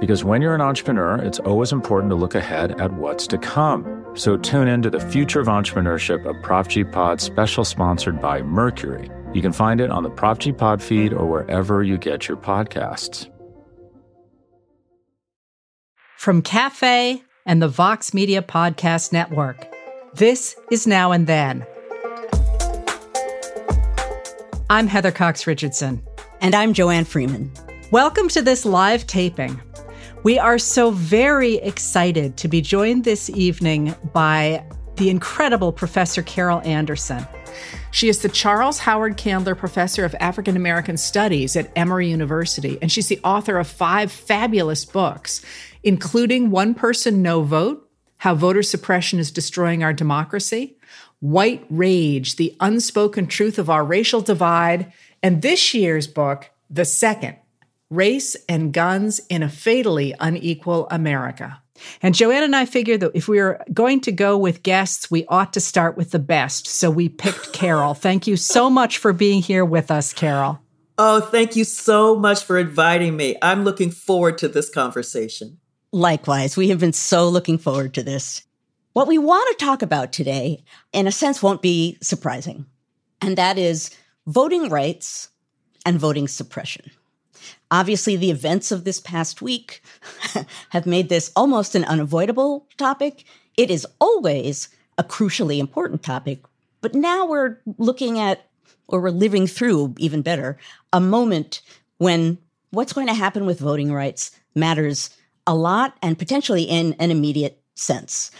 Because when you're an entrepreneur, it's always important to look ahead at what's to come. So tune in to the Future of Entrepreneurship, a Prop G Pod special sponsored by Mercury. You can find it on the Prop G Pod feed or wherever you get your podcasts. From Cafe and the Vox Media Podcast Network, this is Now and Then. I'm Heather Cox Richardson. And I'm Joanne Freeman. Welcome to this live taping. We are so very excited to be joined this evening by the incredible Professor Carol Anderson. She is the Charles Howard Candler Professor of African American Studies at Emory University, and she's the author of five fabulous books, including One Person, No Vote How Voter Suppression is Destroying Our Democracy, White Rage The Unspoken Truth of Our Racial Divide, and this year's book, The Second Race and Guns in a Fatally Unequal America. And Joanne and I figured that if we were going to go with guests, we ought to start with the best. So we picked Carol. Thank you so much for being here with us, Carol. Oh, thank you so much for inviting me. I'm looking forward to this conversation. Likewise, we have been so looking forward to this. What we want to talk about today, in a sense, won't be surprising, and that is voting rights and voting suppression. Obviously, the events of this past week have made this almost an unavoidable topic. It is always a crucially important topic, but now we're looking at, or we're living through, even better, a moment when what's going to happen with voting rights matters a lot and potentially in an immediate sense.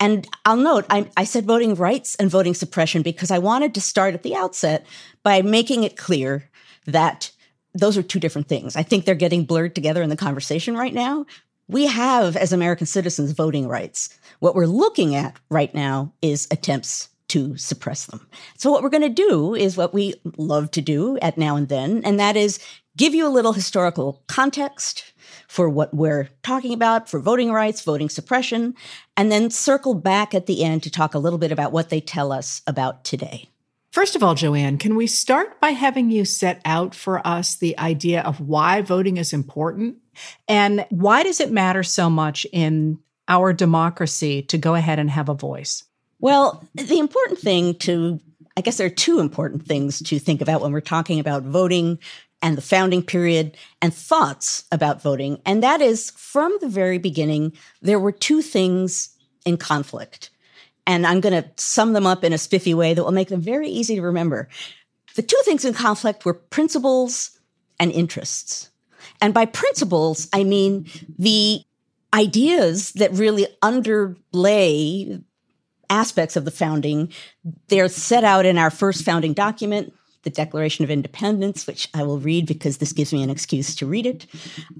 And I'll note, I, I, said voting rights and voting suppression because I wanted to start at the outset by making it clear that those are two different things. I think they're getting blurred together in the conversation right now. We have, as American citizens, voting rights. What we're looking at right now is attempts to suppress them. So, what we're going to do is what we love to do at now and then, and that is give you a little historical context for what we're talking about for voting rights, voting suppression, and then circle back at the end to talk a little bit about what they tell us about today. First of all, Joanne, can we start by having you set out for us the idea of why voting is important? And why does it matter so much in our democracy to go ahead and have a voice? Well, the important thing to, I guess there are two important things to think about when we're talking about voting and the founding period and thoughts about voting. And that is from the very beginning, there were two things in conflict and I'm going to sum them up in a spiffy way that will make them very easy to remember. The two things in conflict were principles and interests. And by principles, I mean the ideas that really underlay aspects of the founding. They're set out in our first founding document, the Declaration of Independence, which I will read because this gives me an excuse to read it.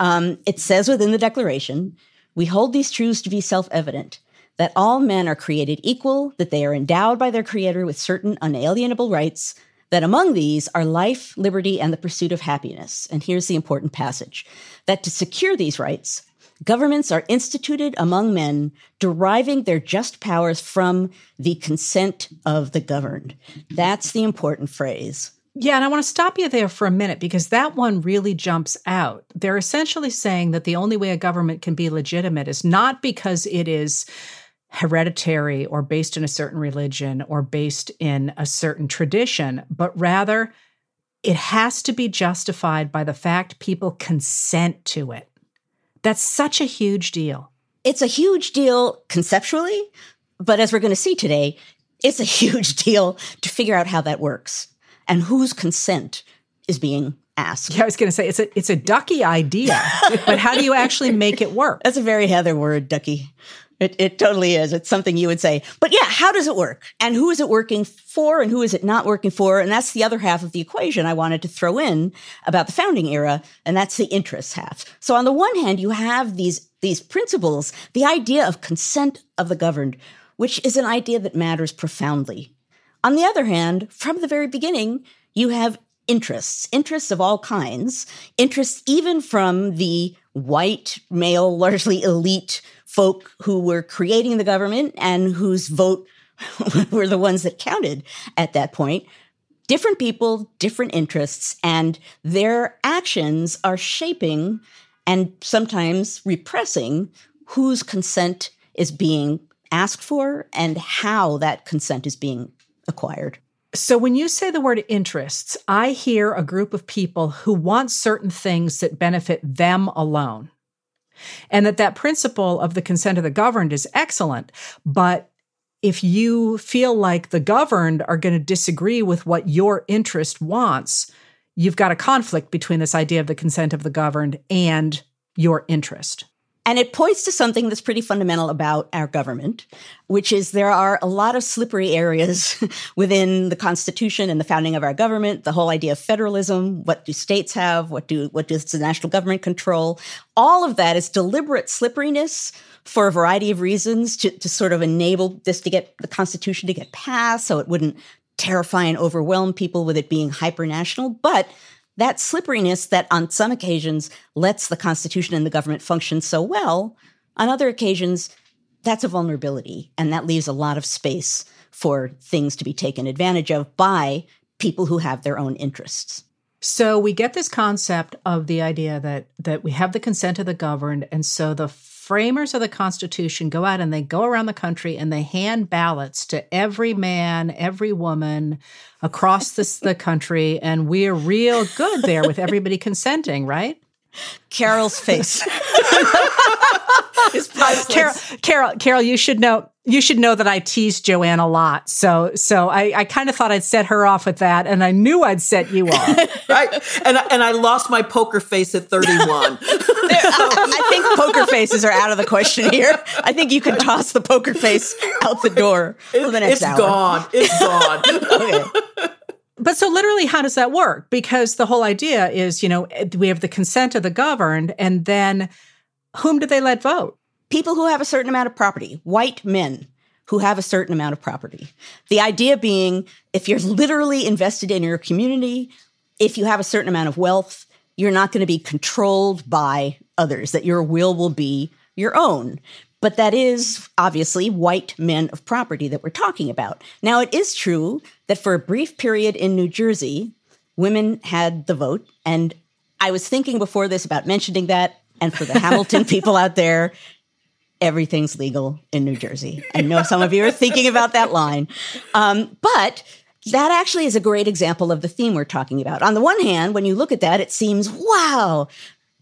Um, it says within the Declaration, we hold these truths to be self evident that all men are created equal, that they are endowed by their Creator with certain unalienable rights, that among these are life, liberty, and the pursuit of happiness. And here's the important passage that to secure these rights, governments are instituted among men, deriving their just powers from the consent of the governed. That's the important phrase. Yeah, and I want to stop you there for a minute because that one really jumps out. They're essentially saying that the only way a government can be legitimate is not because it is hereditary or based in a certain religion or based in a certain tradition, but rather it has to be justified by the fact people consent to it. That's such a huge deal. It's a huge deal conceptually, But as we're going to see today, it's a huge deal to figure out how that works and whose consent is being asked. Yeah, I was going to say it's a it's a ducky idea, but how do you actually make it work? That's a very Heather word, ducky. It, it totally is. It's something you would say. But yeah, how does it work? And who is it working for and who is it not working for? And that's the other half of the equation I wanted to throw in about the founding era. And that's the interest half. So on the one hand, you have these, these principles, the idea of consent of the governed, which is an idea that matters profoundly. On the other hand, from the very beginning, you have interests, interests of all kinds, interests even from the white, male, largely elite folk who were creating the government and whose vote were the ones that counted at that point. Different people, different interests, and their actions are shaping and sometimes repressing whose consent is being asked for and how that consent is being acquired. So, when you say the word interests, I hear a group of people who want certain things that benefit them alone. And that that principle of the consent of the governed is excellent. But if you feel like the governed are going to disagree with what your interest wants, you've got a conflict between this idea of the consent of the governed and your interest. And it points to something that's pretty fundamental about our government, which is there are a lot of slippery areas within the Constitution and the founding of our government. The whole idea of federalism. What do states have? What do, what does the national government control? All of that is deliberate slipperiness for a variety of reasons to, to sort of enable this to get the Constitution to get passed so it wouldn't terrify and overwhelm people with it being hyper national. But that slipperiness that on some occasions lets the Constitution and the government function so well, on other occasions, that's a vulnerability. And that leaves a lot of space for things to be taken advantage of by people who have their own interests. So we get this concept of the idea that that we have the consent of the governed, and so the framers of the Constitution go out and they go around the country and they hand ballots to every man, every woman across this, the country, and we're real good there with everybody consenting, right? Carol's face. Carol, Carol, Carol, you should know you should know that I teased Joanne a lot. So, so I, I kind of thought I'd set her off with that, and I knew I'd set you off. right, and and I lost my poker face at thirty-one. Uh, I think poker faces are out of the question here. I think you can toss the poker face out the door for the next it's hour. It's gone. It's gone. okay. But so literally, how does that work? Because the whole idea is, you know, eh, we have the consent of the governed, and then whom do they let vote? People who have a certain amount of property, white men who have a certain amount of property. The idea being if you're literally invested in your community, if you have a certain amount of wealth, you're not going to be controlled by others, that your will will be your own. But that is obviously white men of property that we're talking about. Now, it is true that for a brief period in New Jersey, women had the vote. And I was thinking before this about mentioning that. And for the Hamilton people out there, everything's legal in New Jersey. I know some of you are thinking about that line. Um, but that actually is a great example of the theme we're talking about. On the one hand, when you look at that, it seems, wow,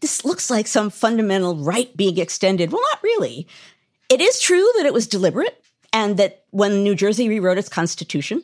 this looks like some fundamental right being extended. Well, not really. It is true that it was deliberate and that when New Jersey rewrote its constitution,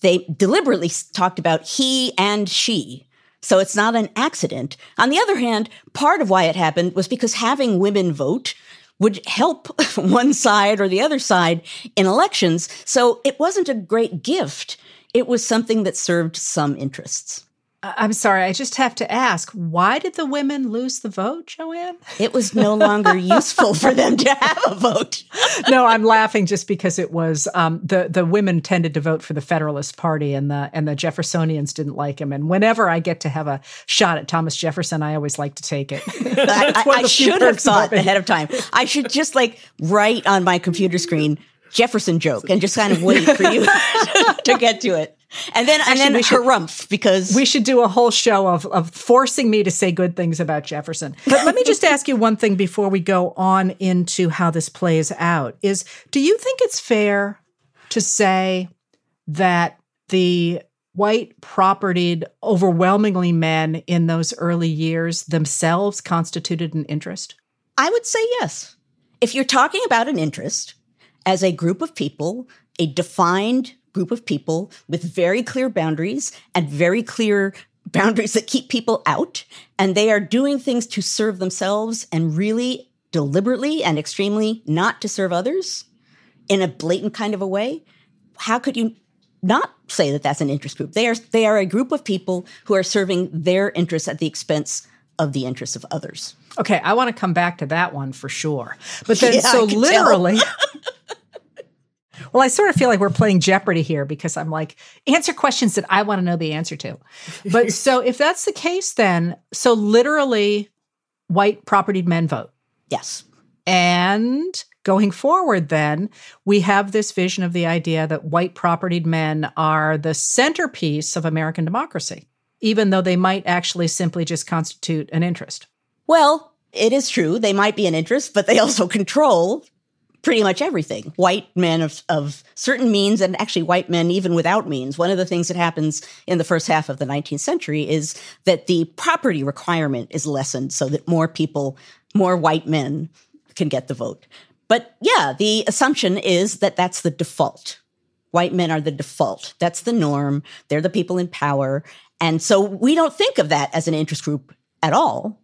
they deliberately talked about he and she. So it's not an accident. On the other hand, part of why it happened was because having women vote would help one side or the other side in elections. So it wasn't a great gift. It was something that served some interests. I'm sorry, I just have to ask, why did the women lose the vote, Joanne? It was no longer useful for them to have a vote. no, I'm laughing just because it was um, the the women tended to vote for the Federalist Party, and the and the Jeffersonians didn't like him. And whenever I get to have a shot at Thomas Jefferson, I always like to take it. I, I, I should have thought ahead of time. I should just like write on my computer screen Jefferson joke and just kind of wait for you to get to it. And then Actually, and then should, harumph because we should do a whole show of of forcing me to say good things about Jefferson. But let me just ask you one thing before we go on into how this plays out. Is do you think it's fair to say that the white propertied overwhelmingly men in those early years themselves constituted an interest? I would say yes. If you're talking about an interest, as a group of people, a defined group of people with very clear boundaries and very clear boundaries that keep people out. And they are doing things to serve themselves and really deliberately and extremely not to serve others in a blatant kind of a way. How could you not say that that's an interest group? They are, they are a group of people who are serving their interests at the expense of the interests of others. Okay, I want to come back to that one for sure. But then, yeah, so literally, Well, I sort of feel like we're playing Jeopardy here because I'm like, answer questions that I want to know the answer to. But so if that's the case, then, so literally, white propertied men vote. Yes. And going forward, then, we have this vision of the idea that white propertied men are the centerpiece of American democracy, even though they might actually simply just constitute an interest. Well, it is true. They might be an interest, but they also control pretty much everything. White men of, of certain means, and actually white men even without means. One of the things that happens in the first half of the 19th century is that the property requirement is lessened so that more people, more white men can get the vote. But yeah, the assumption is that that's the default. White men are the default. That's the norm. They're the people in power. And so we don't think of that as an interest group at all.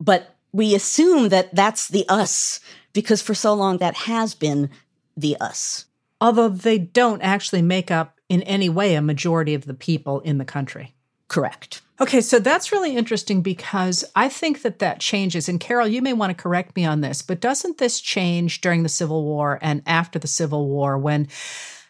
But we assume that that's the us because for so long that has been the us. Although they don't actually make up in any way a majority of the people in the country. Correct. Okay, so that's really interesting because I think that that changes. And Carol, you may want to correct me on this, but doesn't this change during the Civil War and after the Civil War when,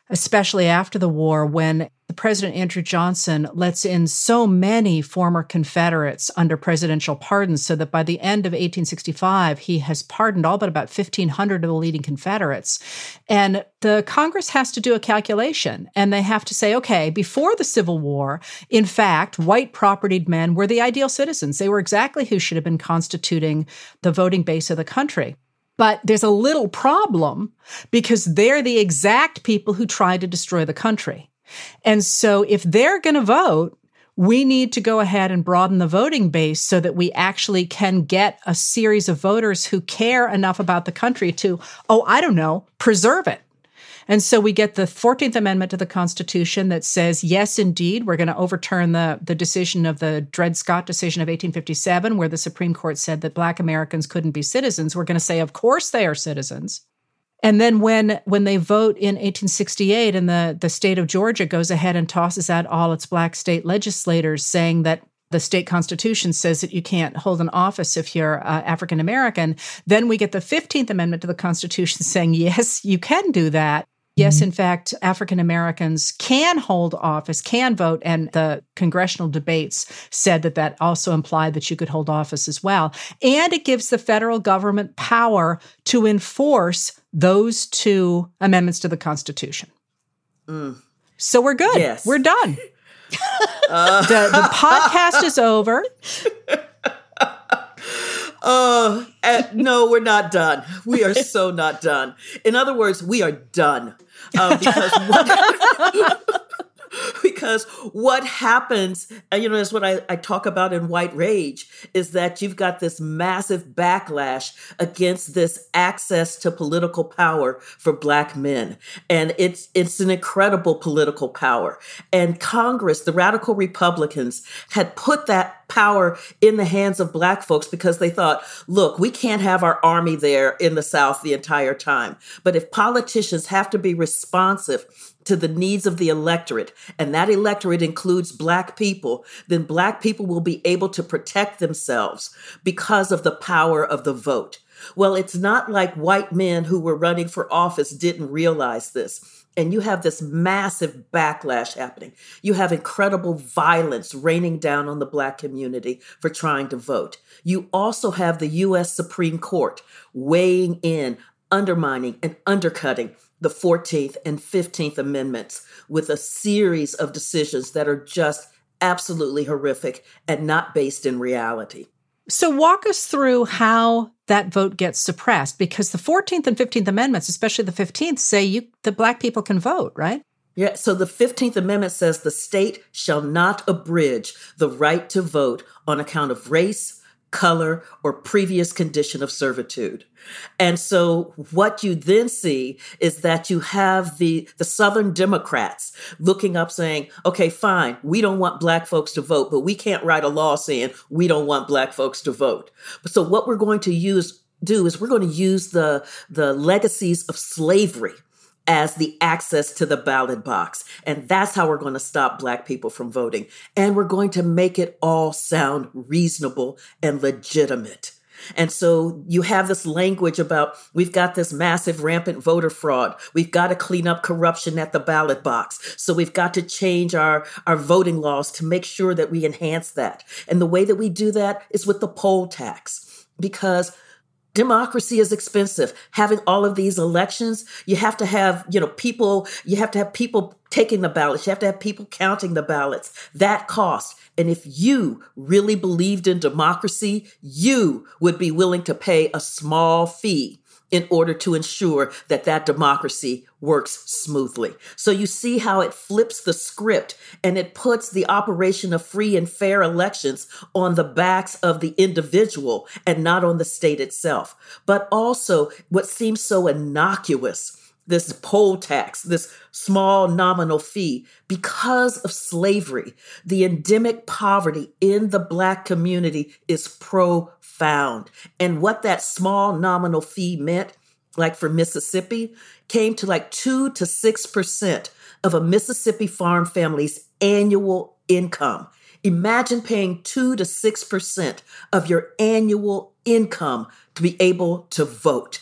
especially after the war, when the President Andrew Johnson lets in so many former Confederates under presidential pardons so that by the end of 1865, he has pardoned all but about 1,500 of the leading Confederates. And the Congress has to do a calculation and they have to say, okay, before the Civil War, in fact, white propertied men were the ideal citizens. They were exactly who should have been constituting the voting base of the country. But there's a little problem because they're the exact people who tried to destroy the country. And so if they're going to vote, we need to go ahead and broaden the voting base so that we actually can get a series of voters who care enough about the country to, oh, I don't know, preserve it. And so we get the 14th Amendment to the Constitution that says, yes, indeed, we're going to overturn the, the decision of the Dred Scott decision of 1857, where the Supreme Court said that Black Americans couldn't be citizens. We're going to say, of course, they are citizens. And then when when they vote in 1868 and the, the state of Georgia goes ahead and tosses out all its black state legislators saying that the state constitution says that you can't hold an office if you're uh, African American, then we get the 15th Amendment to the Constitution saying, yes, you can do that. Yes, in fact, African Americans can hold office, can vote, and the congressional debates said that that also implied that you could hold office as well. And it gives the federal government power to enforce those two amendments to the Constitution. Mm. So we're good. Yes. We're done. uh. the, the podcast is over. Oh, uh, no, we're not done. We are so not done. In other words, we are done um, because what, because what happens, and you know, is what I, I talk about in White Rage, is that you've got this massive backlash against this access to political power for black men. And it's it's an incredible political power. And Congress, the radical Republicans, had put that power in the hands of black folks because they thought, look, we can't have our army there in the South the entire time. But if politicians have to be responsive to the needs of the electorate, and that electorate includes Black people, then Black people will be able to protect themselves because of the power of the vote. Well, it's not like white men who were running for office didn't realize this. And you have this massive backlash happening. You have incredible violence raining down on the Black community for trying to vote. You also have the US Supreme Court weighing in, undermining, and undercutting the 14th and 15th Amendments with a series of decisions that are just absolutely horrific and not based in reality. So, walk us through how that vote gets suppressed because the 14th and 15th Amendments, especially the 15th, say you, the Black people can vote, right? Yeah, so the 15th Amendment says the state shall not abridge the right to vote on account of race, color, or previous condition of servitude. And so what you then see is that you have the, the Southern Democrats looking up saying, okay, fine, we don't want black folks to vote, but we can't write a law saying we don't want black folks to vote. So what we're going to use do is we're going to use the the legacies of slavery as the access to the ballot box. And that's how we're going to stop Black people from voting. And we're going to make it all sound reasonable and legitimate. And so you have this language about we've got this massive rampant voter fraud. We've got to clean up corruption at the ballot box. So we've got to change our, our voting laws to make sure that we enhance that. And the way that we do that is with the poll tax because democracy is expensive. Having all of these elections you have to have you know people you have to have people taking the ballots. You have to have people counting the ballots. That cost. And if you really believed in democracy you would be willing to pay a small fee in order to ensure that that democracy works smoothly. So you see how it flips the script and it puts the operation of free and fair elections on the backs of the individual and not on the state itself. But also what seems so innocuous this poll tax, this small nominal fee, because of slavery, the endemic poverty in the Black community is profound. And what that small nominal fee meant, like for Mississippi, came to like two to 6% of a Mississippi farm family's annual income. Imagine paying two to 6% of your annual income to be able to vote.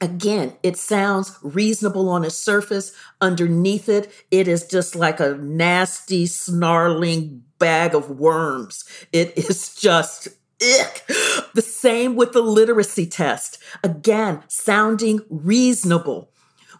Again, it sounds reasonable on its surface. Underneath it, it is just like a nasty, snarling bag of worms. It is just ick. The same with the literacy test. Again, sounding reasonable.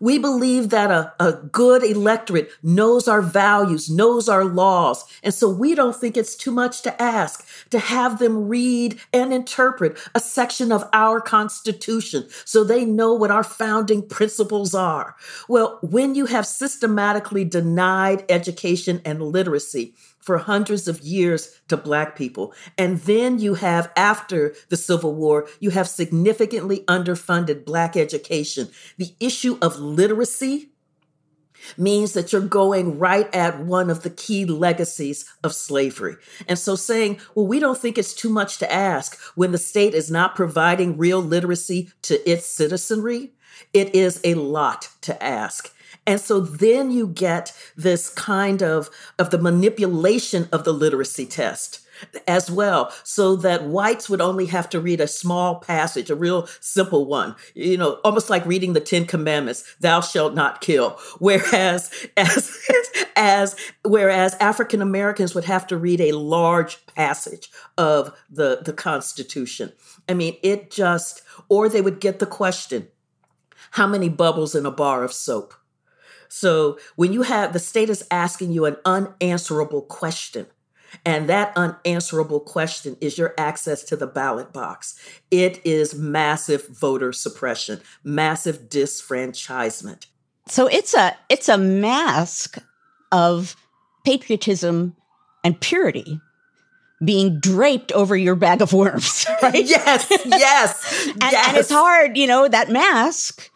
We believe that a, a good electorate knows our values, knows our laws. And so we don't think it's too much to ask to have them read and interpret a section of our Constitution so they know what our founding principles are. Well, when you have systematically denied education and literacy, for hundreds of years to Black people. And then you have, after the Civil War, you have significantly underfunded Black education. The issue of literacy means that you're going right at one of the key legacies of slavery. And so saying, well, we don't think it's too much to ask when the state is not providing real literacy to its citizenry, it is a lot to ask. And so then you get this kind of, of the manipulation of the literacy test as well, so that whites would only have to read a small passage, a real simple one, you know, almost like reading the Ten Commandments, thou shalt not kill. Whereas as as whereas African Americans would have to read a large passage of the, the Constitution. I mean, it just or they would get the question, how many bubbles in a bar of soap? So when you have the state is asking you an unanswerable question, and that unanswerable question is your access to the ballot box. It is massive voter suppression, massive disfranchisement. So it's a it's a mask of patriotism and purity being draped over your bag of worms, right? yes, yes, and, yes. and it's hard, you know, that mask.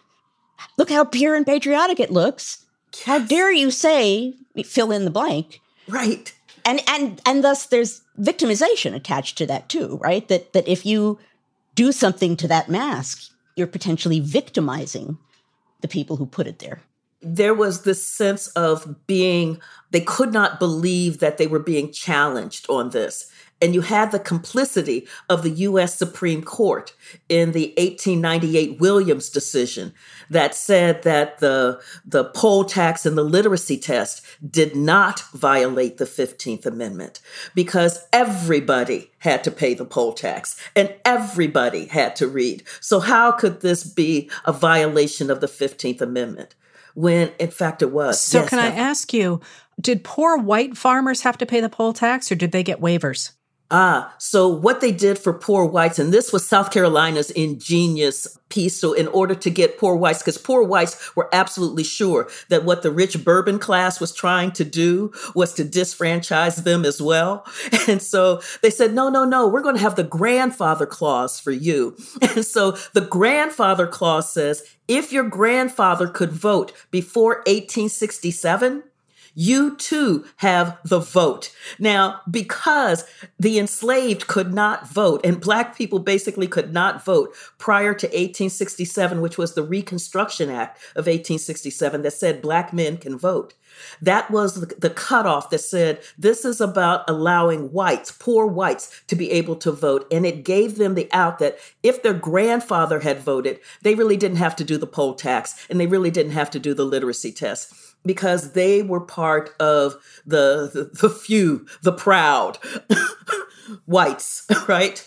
Look how pure and patriotic it looks. How dare you say fill in the blank? Right. And and and thus there's victimization attached to that too, right? That that if you do something to that mask, you're potentially victimizing the people who put it there. There was this sense of being they could not believe that they were being challenged on this. And you had the complicity of the US Supreme Court in the 1898 Williams decision that said that the, the poll tax and the literacy test did not violate the 15th Amendment because everybody had to pay the poll tax and everybody had to read. So, how could this be a violation of the 15th Amendment? When in fact it was. So, yes, can I ask you, did poor white farmers have to pay the poll tax or did they get waivers? Ah, so what they did for poor whites, and this was South Carolina's ingenious piece. So, in order to get poor whites, because poor whites were absolutely sure that what the rich bourbon class was trying to do was to disfranchise them as well. And so they said, no, no, no, we're going to have the grandfather clause for you. And so the grandfather clause says if your grandfather could vote before 1867, you too have the vote. Now, because the enslaved could not vote and black people basically could not vote prior to 1867, which was the Reconstruction Act of 1867 that said black men can vote. That was the cutoff that said this is about allowing whites, poor whites, to be able to vote. And it gave them the out that if their grandfather had voted, they really didn't have to do the poll tax and they really didn't have to do the literacy test because they were part of the, the, the few, the proud whites, right?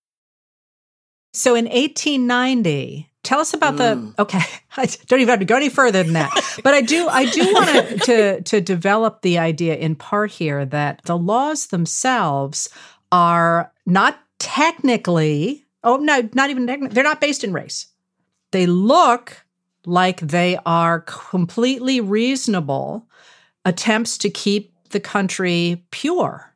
So in 1890, tell us about mm. the okay, I don't even have to go any further than that. but I do I do want to to develop the idea in part here that the laws themselves are not technically oh no, not even technically, they're not based in race. They look like they are completely reasonable attempts to keep the country pure.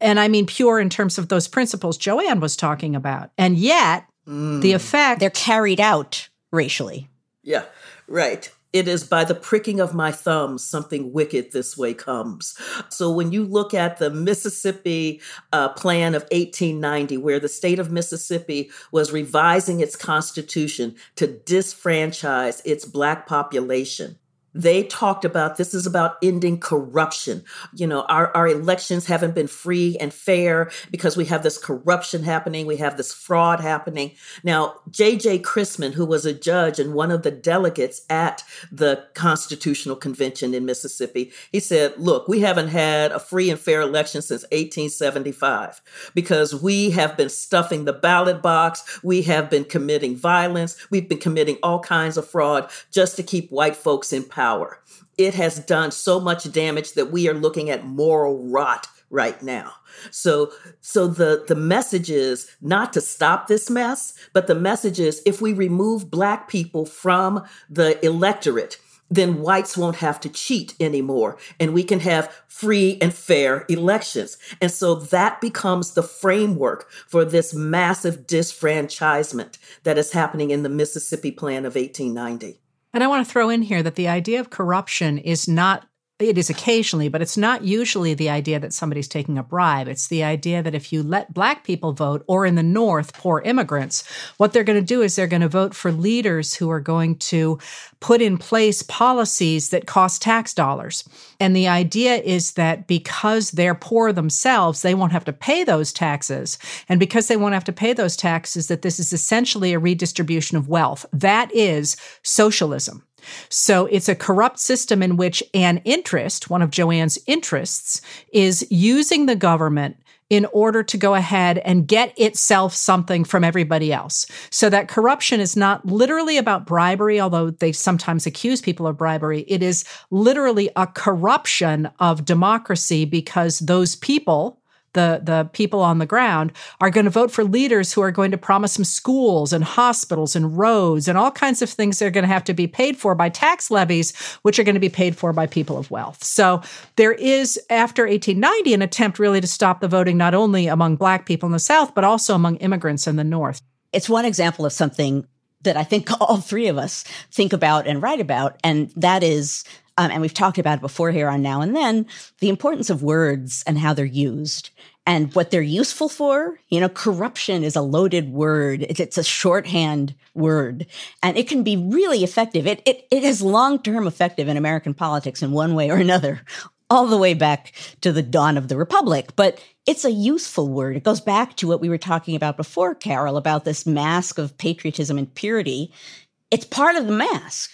And I mean pure in terms of those principles Joanne was talking about. And yet Mm. The effect. They're carried out racially. Yeah, right. It is by the pricking of my thumbs, something wicked this way comes. So, when you look at the Mississippi uh, Plan of 1890, where the state of Mississippi was revising its constitution to disfranchise its Black population, they talked about this is about ending corruption. You know, our, our elections haven't been free and fair because we have this corruption happening, we have this fraud happening. Now, J.J. Chrisman, who was a judge and one of the delegates at the Constitutional Convention in Mississippi, he said, Look, we haven't had a free and fair election since 1875 because we have been stuffing the ballot box, we have been committing violence, we've been committing all kinds of fraud just to keep white folks in power power. It has done so much damage that we are looking at moral rot right now. So so the the message is not to stop this mess, but the message is if we remove black people from the electorate, then whites won't have to cheat anymore and we can have free and fair elections. And so that becomes the framework for this massive disfranchisement that is happening in the Mississippi Plan of 1890. And I want to throw in here that the idea of corruption is not it is occasionally, but it's not usually the idea that somebody's taking a bribe. It's the idea that if you let black people vote, or in the North, poor immigrants, what they're going to do is they're going to vote for leaders who are going to put in place policies that cost tax dollars. And the idea is that because they're poor themselves, they won't have to pay those taxes. And because they won't have to pay those taxes, that this is essentially a redistribution of wealth. That is socialism. So it's a corrupt system in which an interest, one of Joanne's interests, is using the government in order to go ahead and get itself something from everybody else. So that corruption is not literally about bribery, although they sometimes accuse people of bribery. It is literally a corruption of democracy because those people the the people on the ground are going to vote for leaders who are going to promise them schools and hospitals and roads and all kinds of things that are going to have to be paid for by tax levies which are going to be paid for by people of wealth. So there is after 1890 an attempt really to stop the voting not only among black people in the south but also among immigrants in the north. It's one example of something that I think all three of us think about and write about, and that is um, and we've talked about it before here on Now and Then, the importance of words and how they're used and what they're useful for. You know, corruption is a loaded word. It's a shorthand word and it can be really effective. It, it, it is long-term effective in American politics in one way or another, all the way back to the dawn of the Republic. But it's a useful word. It goes back to what we were talking about before, Carol, about this mask of patriotism and purity. It's part of the mask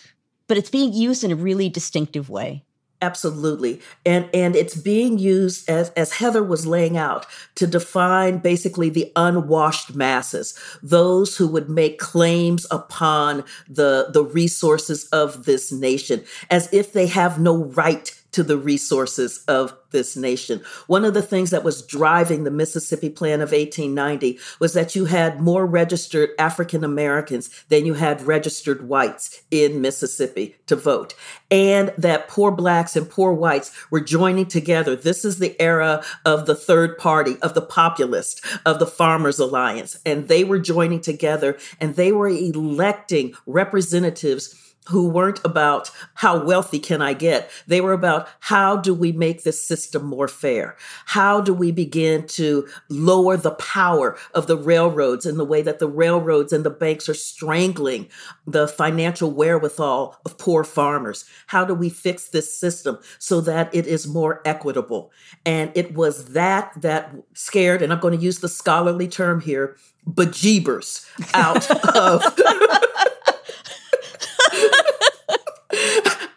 but it's being used in a really distinctive way. Absolutely. And and it's being used as as Heather was laying out to define basically the unwashed masses, those who would make claims upon the the resources of this nation as if they have no right to the resources of this nation. One of the things that was driving the Mississippi Plan of 1890 was that you had more registered African Americans than you had registered whites in Mississippi to vote, and that poor blacks and poor whites were joining together. This is the era of the third party, of the populist, of the Farmers Alliance, and they were joining together and they were electing representatives who weren't about how wealthy can I get. They were about how do we make this system more fair? How do we begin to lower the power of the railroads in the way that the railroads and the banks are strangling the financial wherewithal of poor farmers? How do we fix this system so that it is more equitable? And it was that that scared, and I'm going to use the scholarly term here, bejeebers out of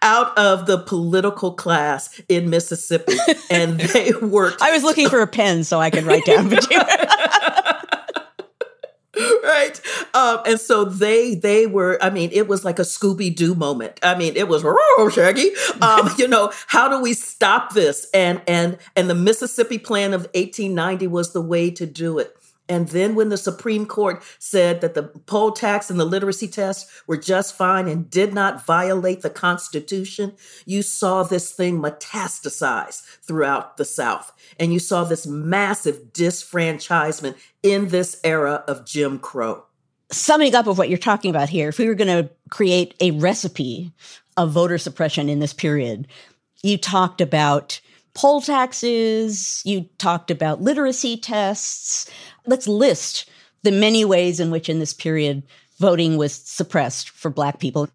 out of the political class in Mississippi, and they worked. I was looking for a pen so I could write down. right um, and so they they were i mean it was like a scooby-doo moment i mean it was oh shaggy um, you know how do we stop this and and and the mississippi plan of 1890 was the way to do it and then when the Supreme Court said that the poll tax and the literacy test were just fine and did not violate the Constitution, you saw this thing metastasize throughout the South. And you saw this massive disfranchisement in this era of Jim Crow. Summing up of what you're talking about here, if we were going to create a recipe of voter suppression in this period, you talked about poll taxes, you talked about literacy tests. Let's list the many ways in which in this period voting was suppressed for Black people.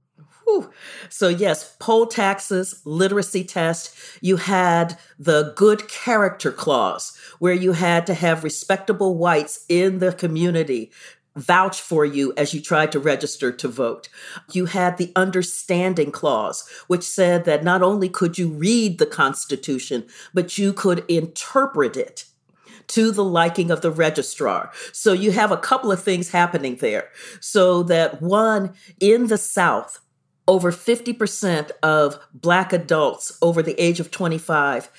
So, yes, poll taxes, literacy test. You had the good character clause, where you had to have respectable whites in the community vouch for you as you tried to register to vote. You had the understanding clause, which said that not only could you read the Constitution, but you could interpret it to the liking of the registrar. So you have a couple of things happening there. So that one, in the South, over 50% of Black adults over the age of 25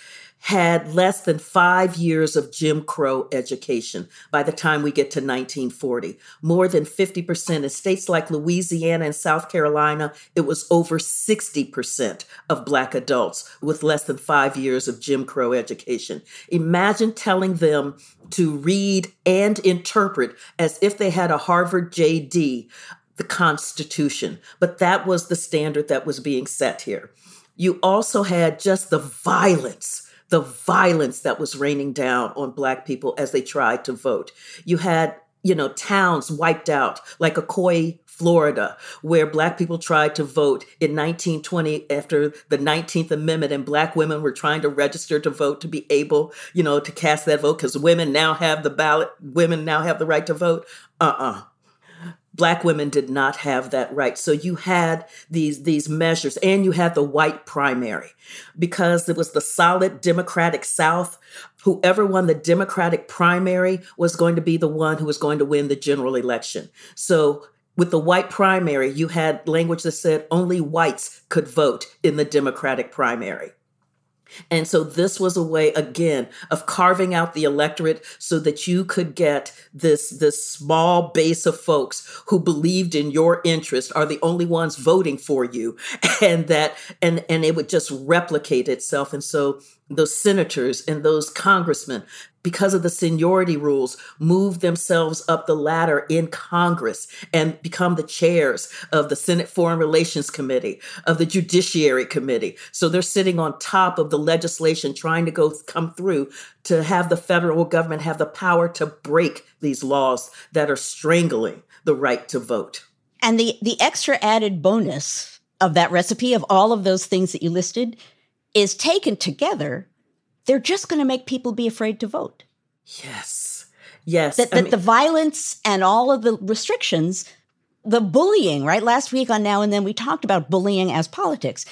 had less than five years of Jim Crow education by the time we get to 1940. More than 50%. In states like Louisiana and South Carolina, it was over 60% of Black adults with less than five years of Jim Crow education. Imagine telling them to read and interpret as if they had a Harvard JD the Constitution. But that was the standard that was being set here. You also had just the violence the violence that was raining down on Black people as they tried to vote. You had, you know, towns wiped out, like Ocoee, Florida, where Black people tried to vote in 1920 after the 19th Amendment, and Black women were trying to register to vote to be able, you know, to cast that vote because women now have the ballot, women now have the right to vote. Uh uh-uh. uh black women did not have that right. So you had these these measures and you had the white primary because it was the solid democratic south. Whoever won the democratic primary was going to be the one who was going to win the general election. So with the white primary you had language that said only whites could vote in the democratic primary And so this was a way again of carving out the electorate so that you could get this this small base of folks who believed in your interest are the only ones voting for you. And that and and it would just replicate itself. And so those senators and those congressmen because of the seniority rules, move themselves up the ladder in Congress and become the chairs of the Senate Foreign Relations Committee, of the Judiciary Committee. So they're sitting on top of the legislation trying to go come through to have the federal government have the power to break these laws that are strangling the right to vote. And the the extra added bonus of that recipe of all of those things that you listed is taken together they're just going to make people be afraid to vote. Yes. Yes. That, that mean, the violence and all of the restrictions, the bullying, right? Last week on Now and Then, we talked about bullying as politics.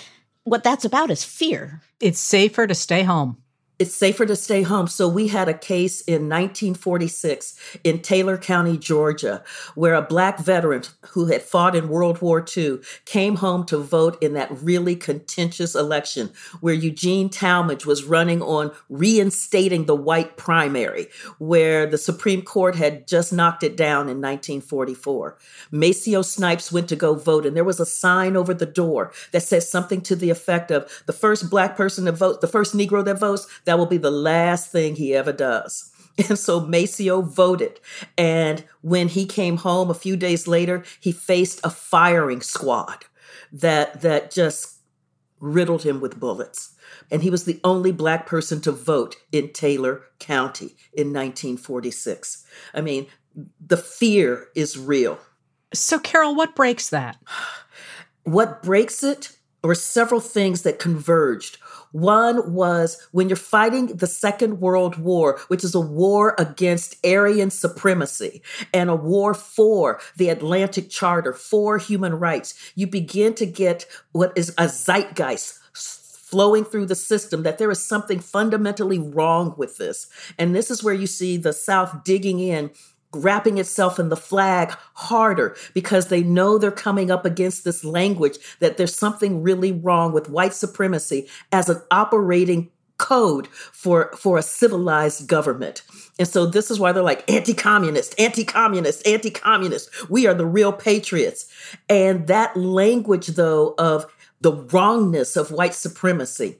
What that's about is fear. It's safer to stay home it's safer to stay home. So we had a case in 1946 in Taylor County, Georgia, where a black veteran who had fought in World War II came home to vote in that really contentious election where Eugene Talmadge was running on reinstating the white primary, where the Supreme Court had just knocked it down in 1944. Maceo Snipes went to go vote, and there was a sign over the door that says something to the effect of the first black person to vote, the first Negro that votes, that will be the last thing he ever does. And so Maceo voted. And when he came home a few days later, he faced a firing squad that that just riddled him with bullets. And he was the only black person to vote in Taylor County in 1946. I mean, the fear is real. So, Carol, what breaks that? What breaks it were several things that converged. One was when you're fighting the Second World War, which is a war against Aryan supremacy and a war for the Atlantic Charter, for human rights, you begin to get what is a zeitgeist flowing through the system that there is something fundamentally wrong with this. And this is where you see the South digging in wrapping itself in the flag harder because they know they're coming up against this language that there's something really wrong with white supremacy as an operating code for for a civilized government. And so this is why they're like anti-communist, anti-communist, anti-communist. We are the real patriots. And that language though of the wrongness of white supremacy.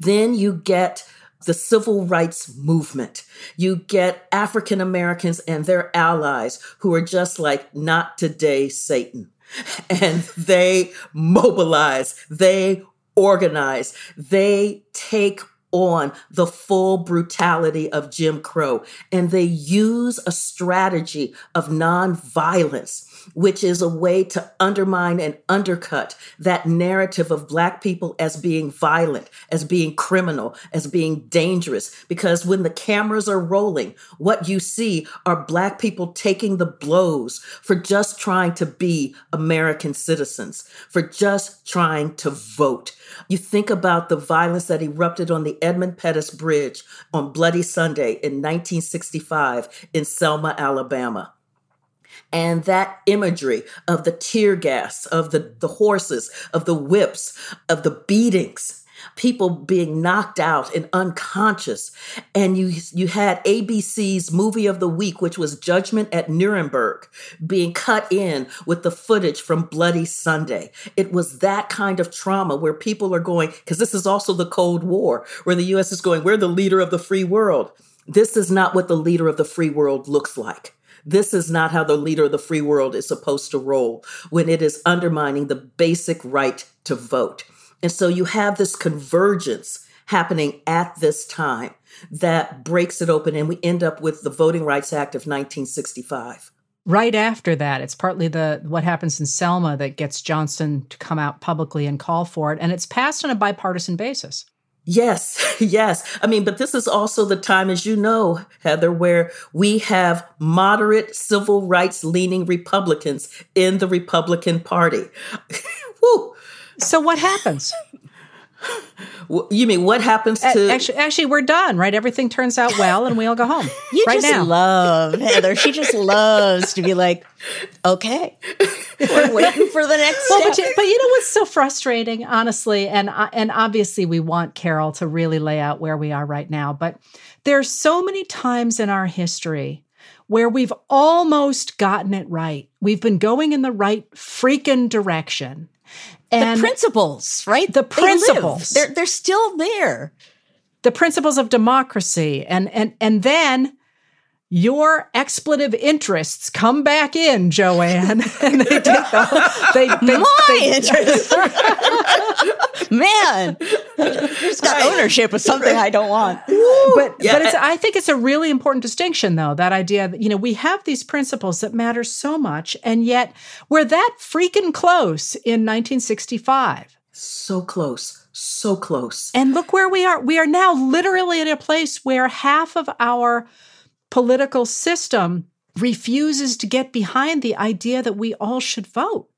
Then you get the civil rights movement. You get African Americans and their allies who are just like, not today, Satan. And they mobilize, they organize, they take on the full brutality of Jim Crow. And they use a strategy of nonviolence which is a way to undermine and undercut that narrative of Black people as being violent, as being criminal, as being dangerous. Because when the cameras are rolling, what you see are Black people taking the blows for just trying to be American citizens, for just trying to vote. You think about the violence that erupted on the Edmund Pettus Bridge on Bloody Sunday in 1965 in Selma, Alabama and that imagery of the tear gas, of the, the horses, of the whips, of the beatings, people being knocked out and unconscious. And you you had ABC's movie of the week, which was Judgment at Nuremberg, being cut in with the footage from Bloody Sunday. It was that kind of trauma where people are going, because this is also the Cold War, where the US is going, we're the leader of the free world. This is not what the leader of the free world looks like. This is not how the leader of the free world is supposed to roll when it is undermining the basic right to vote. And so you have this convergence happening at this time that breaks it open, and we end up with the Voting Rights Act of 1965 right after that it's partly the what happens in selma that gets johnson to come out publicly and call for it and it's passed on a bipartisan basis Yes, yes. I mean, but this is also the time, as you know, Heather, where we have moderate civil rights leaning Republicans in the Republican Party. so what happens? You mean what happens to actually? Actually, we're done, right? Everything turns out well, and we all go home. You right just now. love Heather. She just loves to be like, okay. We're waiting for the next well, step. but, you, but you know what's so frustrating, honestly, and and obviously we want Carol to really lay out where we are right now, but there's so many times in our history where we've almost gotten it right. We've been going in the right freaking direction. And the principles, right? The principles. They are they're, they're still there. The principles of democracy. And and and then your expletive interests come back in, Joanne, and they take the they, they my they, interests. Man, just got ownership of something I don't want. But yeah. but it's I think it's a really important distinction, though. That idea that you know we have these principles that matter so much, and yet we're that freaking close in 1965. So close so close. And look where we are. We are now literally in a place where half of our political system refuses to get behind the idea that we all should vote,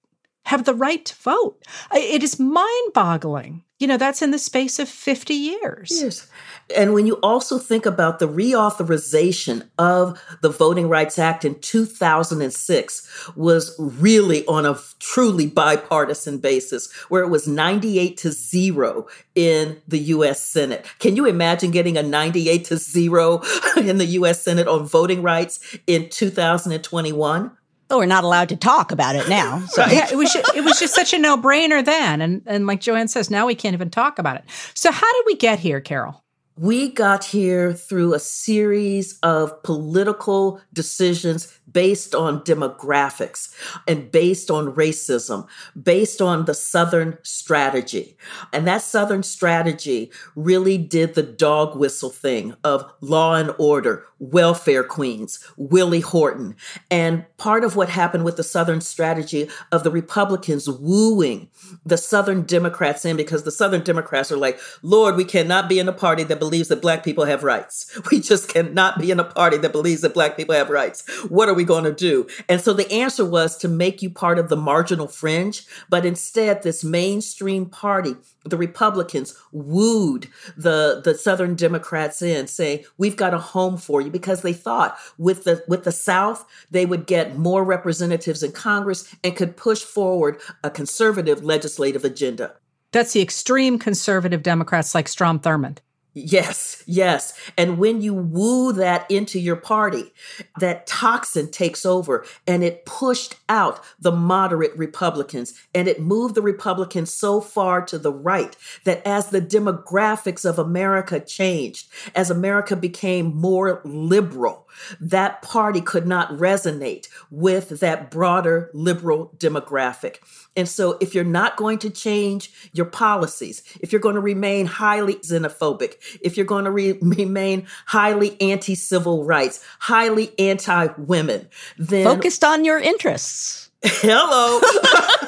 have the right to vote. It is mind boggling. You know, that's in the space of 50 years. Yes. And when you also think about the reauthorization of the Voting Rights Act in 2006 was really on a truly bipartisan basis where it was 98 to 0 in the US Senate. Can you imagine getting a 98 to 0 in the US Senate on voting rights in 2021? Oh, we're not allowed to talk about it now. So. yeah, it was just, it was just such a no brainer then, and and like Joanne says, now we can't even talk about it. So how did we get here, Carol? We got here through a series of political decisions based on demographics and based on racism, based on the Southern strategy. And that Southern strategy really did the dog whistle thing of law and order, welfare queens, Willie Horton. And part of what happened with the Southern strategy of the Republicans wooing the Southern Democrats in because the Southern Democrats are like, Lord, we cannot be in a party that believes that Black people have rights. We just cannot be in a party that believes that Black people have rights. What are we going to do? And so the answer was to make you part of the marginal fringe. But instead, this mainstream party, the Republicans, wooed the, the Southern Democrats in, saying, We've got a home for you, because they thought with the with the South, they would get more representatives in Congress and could push forward a conservative legislative agenda. That's the extreme conservative Democrats like Strom Thurmond. Yes, yes. And when you woo that into your party, that toxin takes over and it pushed out the moderate Republicans and it moved the Republicans so far to the right that as the demographics of America changed, as America became more liberal, that party could not resonate with that broader liberal demographic. And so, if you're not going to change your policies, if you're going to remain highly xenophobic, if you're going to re- remain highly anti civil rights, highly anti women, then focused on your interests. Hello.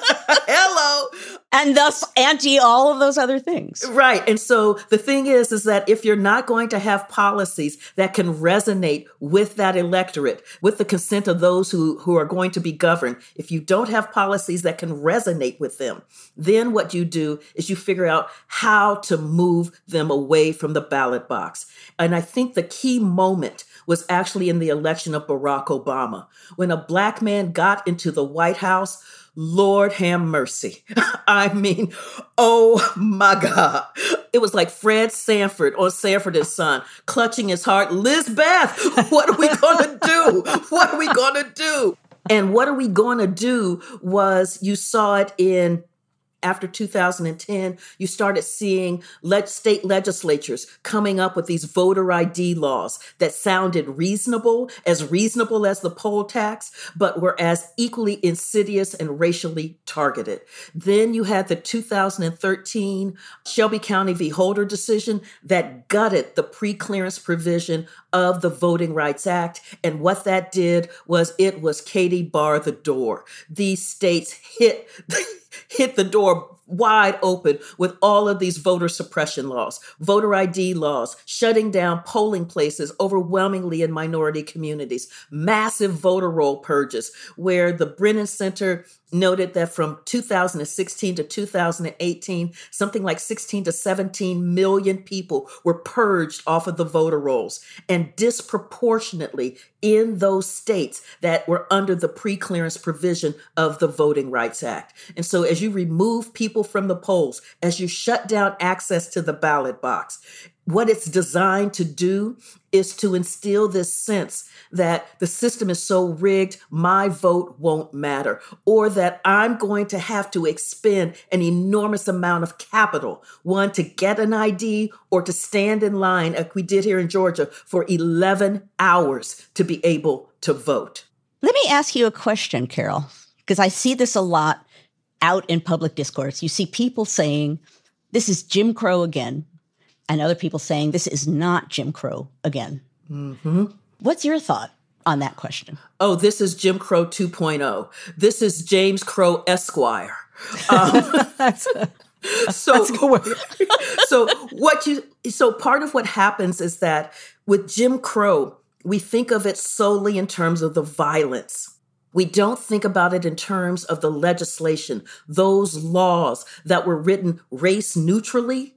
And thus anti all of those other things. Right. And so the thing is, is that if you're not going to have policies that can resonate with that electorate, with the consent of those who, who are going to be governed, if you don't have policies that can resonate with them, then what you do is you figure out how to move them away from the ballot box. And I think the key moment was actually in the election of Barack Obama. When a black man got into the White House, Lord have mercy. I mean, oh my God. It was like Fred Sanford on Sanford and Son, clutching his heart. Lizbeth, what are we going to do? What are we going to do? And what are we going to do was you saw it in after 2010, you started seeing le- state legislatures coming up with these voter ID laws that sounded reasonable, as reasonable as the poll tax, but were as equally insidious and racially targeted. Then you had the 2013 Shelby County v. Holder decision that gutted the pre-clearance provision of the Voting Rights Act. And what that did was it was Katie bar the door. These states hit hit the door wide open with all of these voter suppression laws, voter ID laws, shutting down polling places overwhelmingly in minority communities, massive voter roll purges, where the Brennan Center noted that from 2016 to 2018, something like 16 to 17 million people were purged off of the voter rolls, and disproportionately in those states that were under the pre-clearance provision of the Voting Rights Act. And so as you remove people from the polls, as you shut down access to the ballot box, what it's designed to do is to instill this sense that the system is so rigged, my vote won't matter, or that I'm going to have to expend an enormous amount of capital, one to get an ID or to stand in line, like we did here in Georgia, for 11 hours to be able to vote. Let me ask you a question, Carol, because I see this a lot out in public discourse. You see people saying, this is Jim Crow again and other people saying this is not Jim Crow again. Mm-hmm. What's your thought on that question? Oh, this is Jim Crow 2.0. This is James Crow Esquire. Um, that's so, so what you so part of what happens is that with Jim Crow, we think of it solely in terms of the violence. We don't think about it in terms of the legislation, those laws that were written race neutrally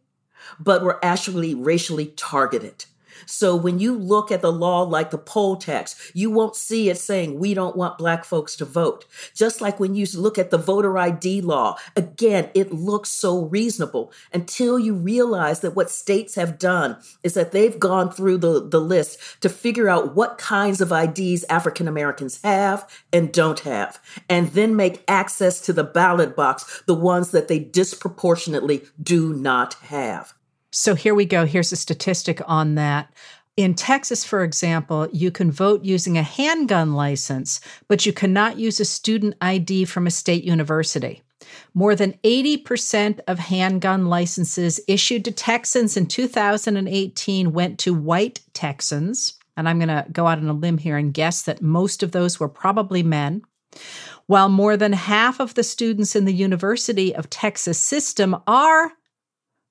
but were actually racially targeted. So when you look at the law like the poll tax, you won't see it saying we don't want black folks to vote. Just like when you look at the voter ID law, again, it looks so reasonable until you realize that what states have done is that they've gone through the, the list to figure out what kinds of IDs African Americans have and don't have, and then make access to the ballot box the ones that they disproportionately do not have. So here we go. Here's a statistic on that. In Texas, for example, you can vote using a handgun license, but you cannot use a student ID from a state university. More than 80% of handgun licenses issued to Texans in 2018 went to white Texans. And I'm going to go out on a limb here and guess that most of those were probably men. While more than half of the students in the University of Texas system are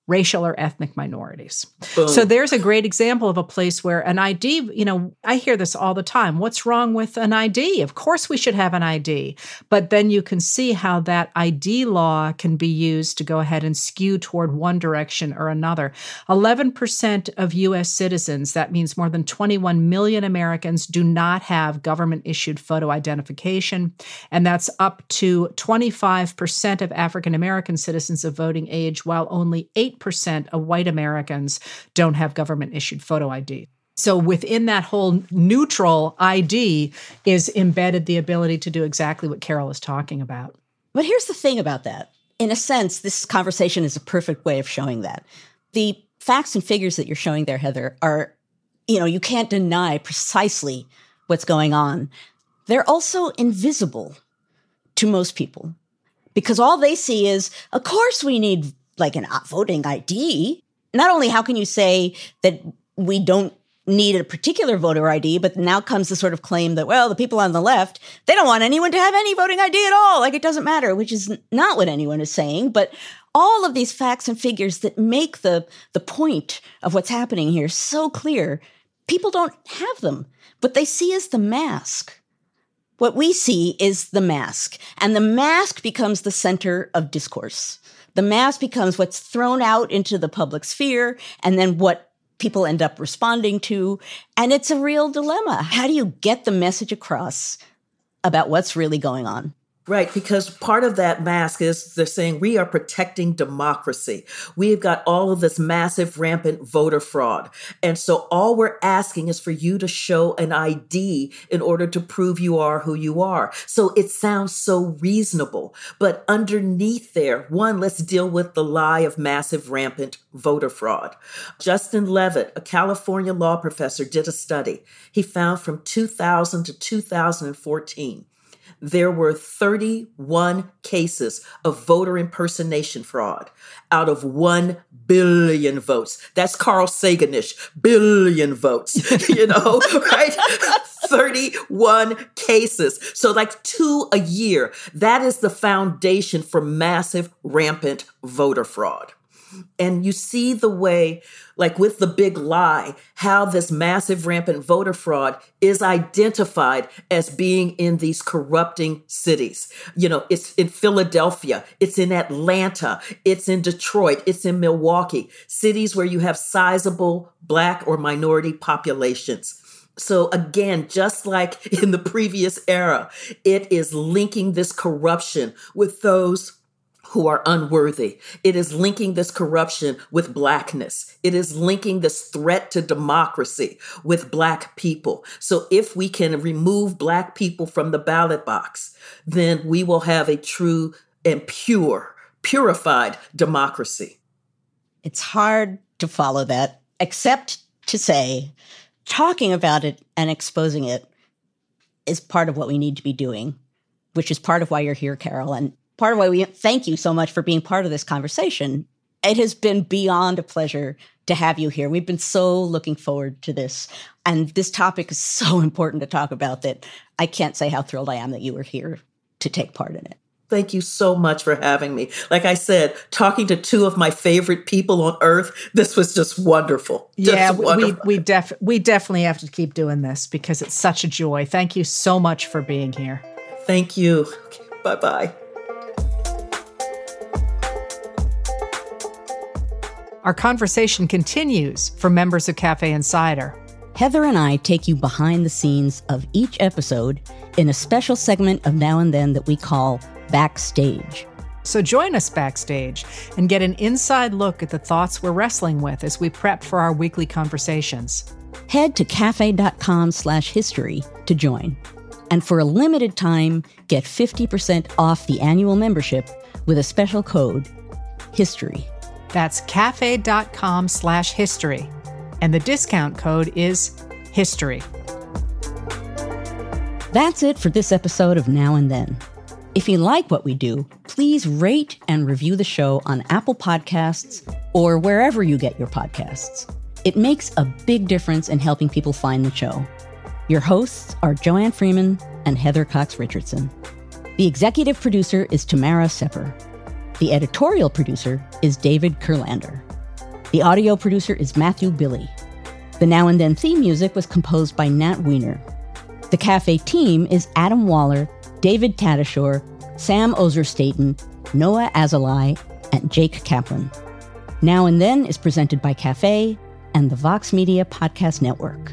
racial or ethnic minorities. Boom. So there's a great example of a place where an ID, you know, I hear this all the time. What's wrong with an ID? Of course we should have an ID. But then you can see how that ID law can be used to go ahead and skew toward one direction or another. 11% of US citizens, that means more than 21 million Americans do not have government issued photo identification, and that's up to 25% of African American citizens of voting age while only 8 8% of white Americans don't have government issued photo ID. So within that whole neutral ID is embedded the ability to do exactly what Carol is talking about. But here's the thing about that. In a sense, this conversation is a perfect way of showing that. The facts and figures that you're showing there, Heather, are, you know, you can't deny precisely what's going on. They're also invisible to most people because all they see is, of course, we need like an voting ID. Not only how can you say that we don't need a particular voter ID, but now comes the sort of claim that, well, the people on the left, they don't want anyone to have any voting ID at all. Like it doesn't matter, which is not what anyone is saying. But all of these facts and figures that make the, the point of what's happening here so clear, people don't have them. What they see is the mask. What we see is the mask, and the mask becomes the center of discourse the mass becomes what's thrown out into the public sphere and then what people end up responding to. And it's a real dilemma. How do you get the message across about what's really going on? Right, because part of that mask is they're saying we are protecting democracy. We've got all of this massive, rampant voter fraud. And so all we're asking is for you to show an ID in order to prove you are who you are. So it sounds so reasonable. But underneath there, one, let's deal with the lie of massive, rampant voter fraud. Justin Levitt, a California law professor, did a study. He found from 2000 to 2014 there were 31 cases of voter impersonation fraud out of 1 billion votes. That's Carl Saganish, billion votes, you know, right? 31 cases. So, like two a year. That is the foundation for massive, rampant voter fraud. And you see the way, like with the big lie, how this massive rampant voter fraud is identified as being in these corrupting cities. You know, it's in Philadelphia, it's in Atlanta, it's in Detroit, it's in Milwaukee, cities where you have sizable Black or minority populations. So again, just like in the previous era, it is linking this corruption with those who are unworthy. It is linking this corruption with blackness. It is linking this threat to democracy with black people. So if we can remove black people from the ballot box, then we will have a true and pure, purified democracy. It's hard to follow that, except to say talking about it and exposing it is part of what we need to be doing, which is part of why you're here, Carol. And part of why we thank you so much for being part of this conversation. It has been beyond a pleasure to have you here. We've been so looking forward to this. And this topic is so important to talk about that I can't say how thrilled I am that you were here to take part in it. Thank you so much for having me. Like I said, talking to two of my favorite people on earth, this was just wonderful. Just yeah, wonderful. we we def we definitely have to keep doing this because it's such a joy. Thank you so much for being here. Thank you. Okay, bye bye. Our conversation continues for members of Cafe Insider. Heather and I take you behind the scenes of each episode in a special segment of Now and Then that we call Backstage. So join us backstage and get an inside look at the thoughts we're wrestling with as we prep for our weekly conversations. Head to cafe.com slash history to join. And for a limited time, get 50% off the annual membership with a special code, HISTORY. That's cafe.com slash history. And the discount code is history. That's it for this episode of Now and Then. If you like what we do, please rate and review the show on Apple Podcasts or wherever you get your podcasts. It makes a big difference in helping people find the show. Your hosts are Joanne Freeman and Heather Cox Richardson. The executive producer is Tamara Sepper. The editorial producer is David Kurlander. The audio producer is Matthew Billy. The Now and Then theme music was composed by Nat Weiner. The cafe team is Adam Waller, David Tatasciore, Sam Ozer-Staton, Noah Azulai, and Jake Kaplan. Now and Then is presented by Cafe and the Vox Media Podcast Network.